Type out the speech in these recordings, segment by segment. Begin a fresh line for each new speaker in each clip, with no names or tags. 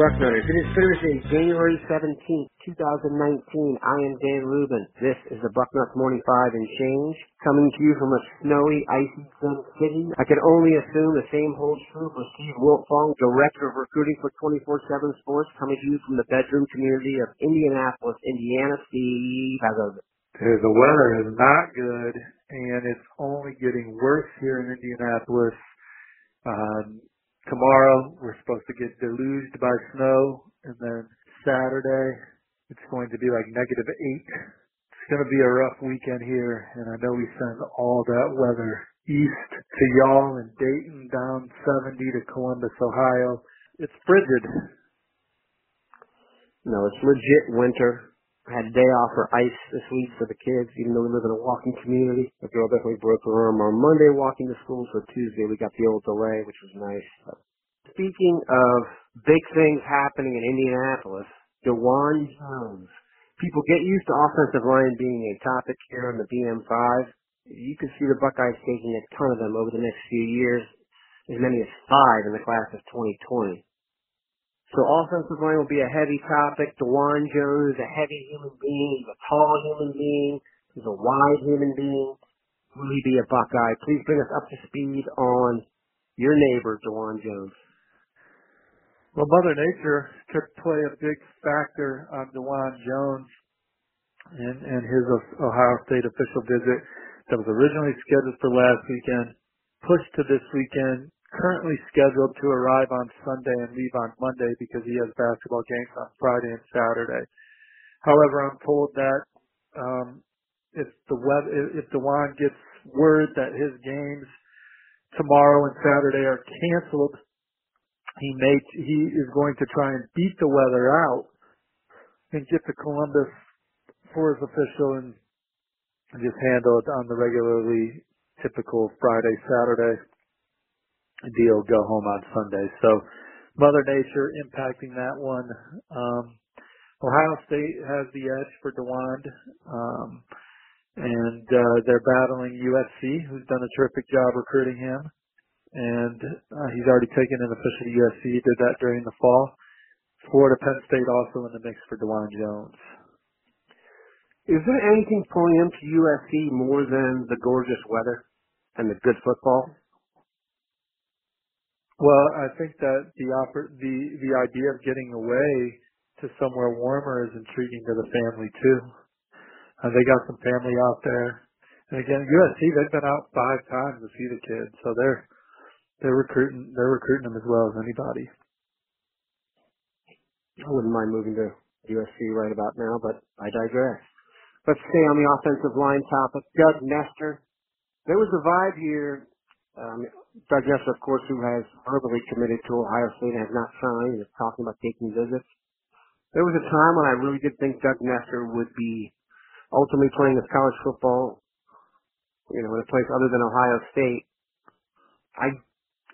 Bucknutters. It is Thursday, January 17th, 2019. I am Dan Rubin. This is the Bucknuts Morning 5 and Change, coming to you from a snowy, icy Gem City. I can only assume the same holds true for Steve Wiltfong, Director of Recruiting for 24-7 Sports, coming to you from the bedroom community of Indianapolis, Indiana. Steve, how's it?
The weather is not good, and it's only getting worse here in Indianapolis. Um, tomorrow we're supposed to get deluged by snow and then Saturday it's going to be like negative eight. It's going to be a rough weekend here and I know we send all that weather east to y'all in Dayton down 70 to Columbus, Ohio. It's frigid.
No, it's legit winter. I had a day off for ice this week for the kids, even though we live in a walking community. The girl definitely broke her arm on Monday walking to school, so Tuesday we got the old delay, which was nice. But speaking of big things happening in Indianapolis, Dawand Jones. People get used to offensive line being a topic here on the BM5. You can see the Buckeyes taking a ton of them over the next few years, as many as five in the class of 2020. So offensive line will be a heavy topic. Dawand Jones is a heavy human being. He's a tall human being. He's a wide human being. Will he be a Buckeye? Please bring us up to speed on your neighbor, Dawand Jones.
Well, Mother Nature could play a big factor on Dawand Jones and, and his Ohio State official visit that was originally scheduled for last weekend, pushed to this weekend currently scheduled to arrive on Sunday and leave on Monday because he has basketball games on Friday and Saturday. However, I'm told that um, if the web, if Dawand gets word that his games tomorrow and Saturday are canceled, he may he is going to try and beat the weather out and get to Columbus for his official and just handle it on the regularly typical Friday Saturday deal go home on Sunday. So Mother Nature impacting that one. Um, Ohio State has the edge for Dawand. Um, and uh, they're battling USC, who's done a terrific job recruiting him. And uh, he's already taken an official USC. Did that during the fall. Florida Penn State also in the mix for Dawand Jones.
Is there anything pulling him to USC more than the gorgeous weather and the good football?
Well, I think that the offer, the the idea of getting away to somewhere warmer is intriguing to the family too. Uh, they got some family out there, and again, USC they've been out five times to see the kids, so they're they're recruiting they're recruiting them as well as anybody.
I wouldn't mind moving to USC right about now, but I digress. Let's stay on the offensive line topic. Doug Nester. There was a vibe here um, Doug Nester, of course, who has verbally committed to Ohio State and has not signed, and is talking about taking visits. There was a time when I really did think Doug Nester would be ultimately playing his college football, you know, in a place other than Ohio State. I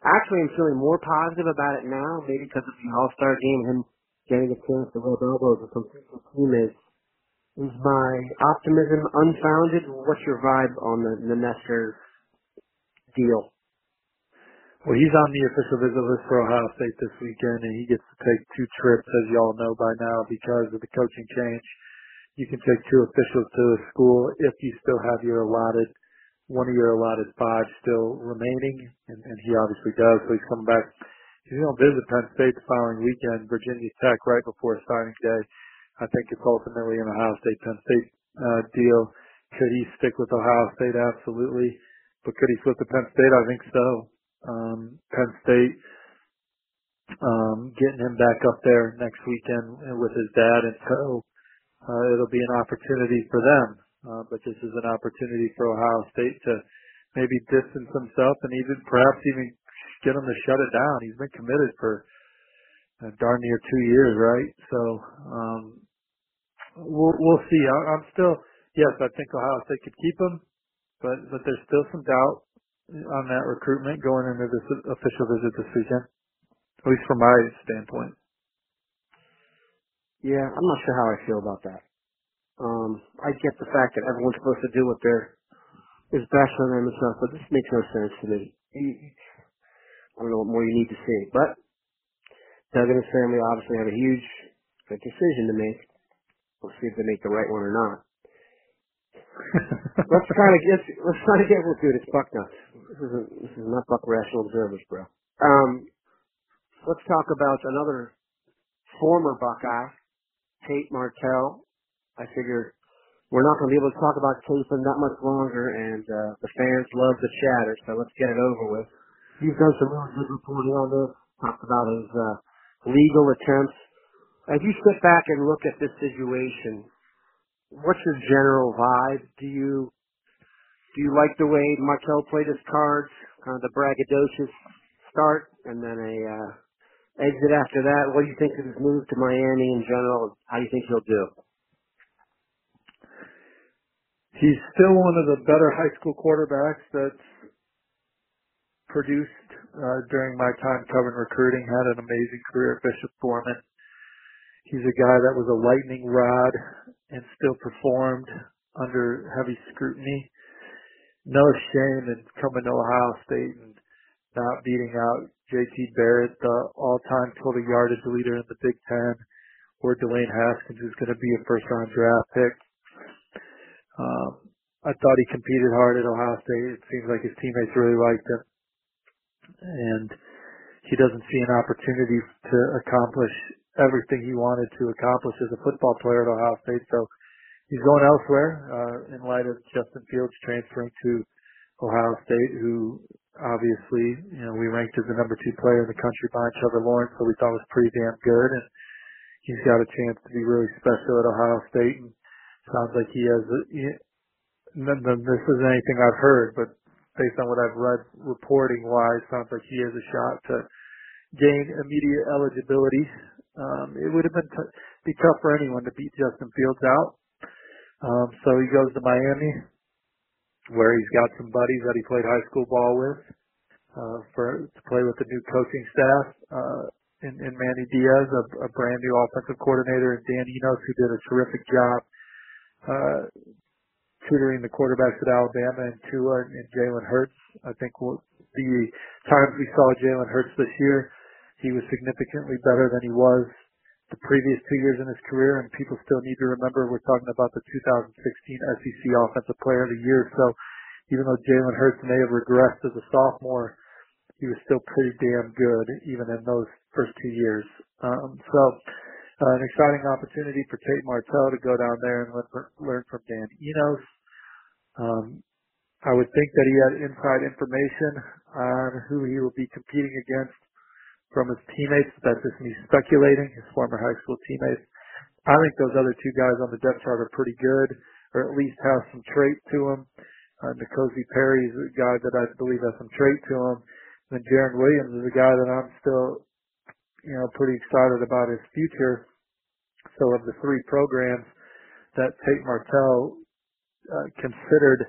actually am feeling more positive about it now, maybe because of the All-Star game and him getting a chance to rub elbows with some future teammates. Is my optimism unfounded? What's your vibe on the, the Nester deal?
Well, he's on the official visit list for Ohio State this weekend, and he gets to take two trips, as y'all know by now, because of the coaching change. You can take two officials to the school if you still have your allotted, one of your allotted five still remaining, and, and he obviously does, so he's coming back. He's going to visit Penn State the following weekend, Virginia Tech, right before signing day. I think it's ultimately an Ohio State Penn State uh, deal. Could he stick with Ohio State? Absolutely. But could he flip to Penn State? I think so um, Penn State, um, getting him back up there next weekend with his dad and so uh, it'll be an opportunity for them. Uh, but this is an opportunity for Ohio State to maybe distance himself and even perhaps even get him to shut it down. He's been committed for uh, darn near two years, right? So um, we'll we'll see. I, I'm still yes, I think Ohio State could keep him, but but there's still some doubt on that recruitment going into this official visit this weekend, at least from my standpoint.
Yeah, I'm not sure how I feel about that. Um, I get the fact that everyone's supposed to do what they're is best for them and stuff, but this makes no sense to me. I don't know what more you need to see, but Doug and his family obviously have a huge decision to make. We'll see if they make the right one or not. let's try to get let's try to get we'll do this Buck nuts. This is a, this is not Buck rational observers, bro. Um, let's talk about another former Buckeye, Tate Martell. I figure we're not going to be able to talk about Taysom that much longer, and uh, the fans love the chatter, so let's get it over with. You've done some really good reporting on this. Talked about his uh, legal attempts. As you sit back and look at this situation, what's your general vibe? Do you do you like the way Martell played his cards, kind of the braggadocious start, and then a uh, exit after that? What do you think of his move to Miami in general? How do you think he'll do?
He's still one of the better high school quarterbacks that's produced uh, during my time covering recruiting. Had an amazing career at Bishop Gorman. He's a guy that was a lightning rod and still performed under heavy scrutiny. No shame in coming to Ohio State and not beating out JT Barrett, the all-time total yardage leader in the Big Ten, or Dwayne Haskins, who's going to be a first-round draft pick. Um, I thought he competed hard at Ohio State. It seems like his teammates really liked him, and he doesn't see an opportunity to accomplish everything he wanted to accomplish as a football player at Ohio State. So he's going elsewhere uh, in light of Justin Fields transferring to Ohio State, who obviously you know we ranked as the number two player in the country behind Trevor Lawrence, so we thought was pretty damn good, and he's got a chance to be really special at Ohio State. And sounds like he has. A, he, this isn't anything I've heard, but based on what I've read reporting wise, sounds like he has a shot to gain immediate eligibility um, it would have been t- be tough for anyone to beat Justin Fields out. Um, so he goes to Miami, where he's got some buddies that he played high school ball with, uh, for to play with the new coaching staff, uh, in, in Manny Diaz, a, a brand new offensive coordinator, and Dan Enos, who did a terrific job, uh, tutoring the quarterbacks at Alabama and Tua and, and Jalen Hurts. I think the times we saw Jalen Hurts this year, he was significantly better than he was the previous two years in his career, and people still need to remember we're talking about the 2016 SEC Offensive Player of the Year. So even though Jalen Hurts may have regressed as a sophomore, he was still pretty damn good even in those first two years. Um, so uh, an exciting opportunity for Tate Martell to go down there and learn, learn from Dan Enos. Um, I would think that he had inside information on who he will be competing against from his teammates. That's just me speculating, his former high school teammates. I think those other two guys on the depth chart are pretty good, or at least have some trait to them. Uh, N'Kosi Perry is a guy that I believe has some trait to him. And Jarren Williams is a guy that I'm still, you know, pretty excited about his future. So of the three programs that Tate Martell uh, considered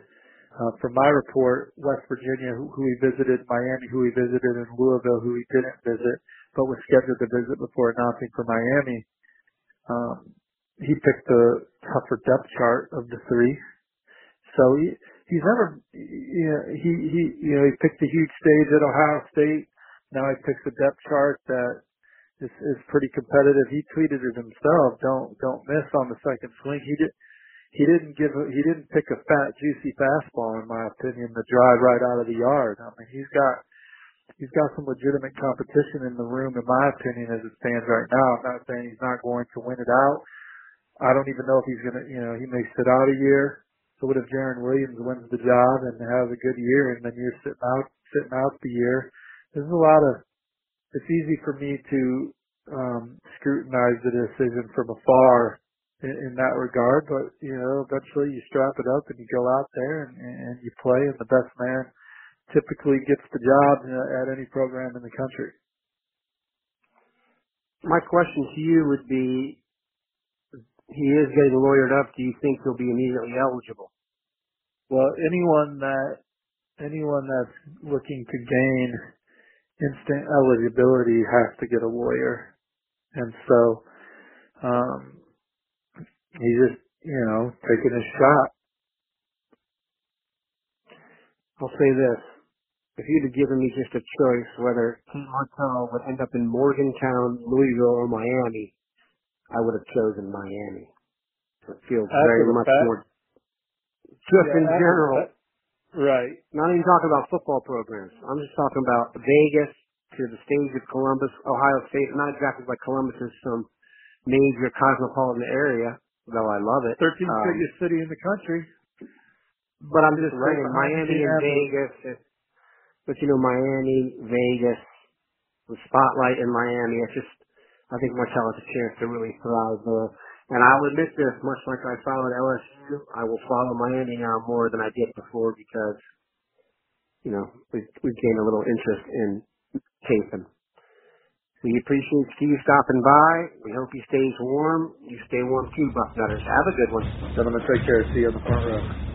uh, from my report, West Virginia, who, who he visited, Miami, who he visited, and Louisville, who he didn't visit, but was scheduled to visit before announcing for Miami. Um, he picked the tougher depth chart of the three. So he, he's never, you know, he, he, you know, he picked a huge stage at Ohio State. Now he picks a depth chart that is, is pretty competitive. He tweeted it himself. Don't, don't miss on the second swing. He did, he didn't give a, he didn't pick a fat juicy fastball in my opinion to drive right out of the yard. I mean he's got he's got some legitimate competition in the room in my opinion as it stands right now. I'm not saying he's not going to win it out. I don't even know if he's gonna you know, he may sit out a year. So what if Jarren Williams wins the job and has a good year and then you're sitting out sitting out the year? There's a lot of it's easy for me to um scrutinize the decision from afar in, in that regard. But you know, eventually you strap it up and you go out there and, and you play, and the best man typically gets the job at any program in the country.
My question to you would be: He is getting lawyered up. Do you think he'll be immediately eligible?
Well, anyone that anyone that's looking to gain instant eligibility has to get a lawyer, and so um, He's just, you know, taking a shot.
I'll say this. if you'd have given me just a choice whether Tate Martell would end up in Morgantown, Louisville, or Miami, I would have chosen Miami. It feels very much
fact?
more just
Yeah,
in general.
Right.
Not even talking about football programs. I'm just talking about Vegas to the stage of Columbus, Ohio State. Not exactly like Columbus is some major cosmopolitan area, though I love it.
13th
Um,
biggest city in the country.
But I'm just
right
saying, Miami and. Vegas. It, but you know, Miami, Vegas, the spotlight in Miami. It's just, I think Martell has a chance to really thrive there. And I'll admit this, much like I followed LSU, I will follow Miami now more than I did before because, you know, we we gained a little interest in Chapin. We appreciate Steve stopping by. We hope he stays warm. You stay warm too, Bucknutters. Have a good one.
Gentlemen, take care. See you on the front row.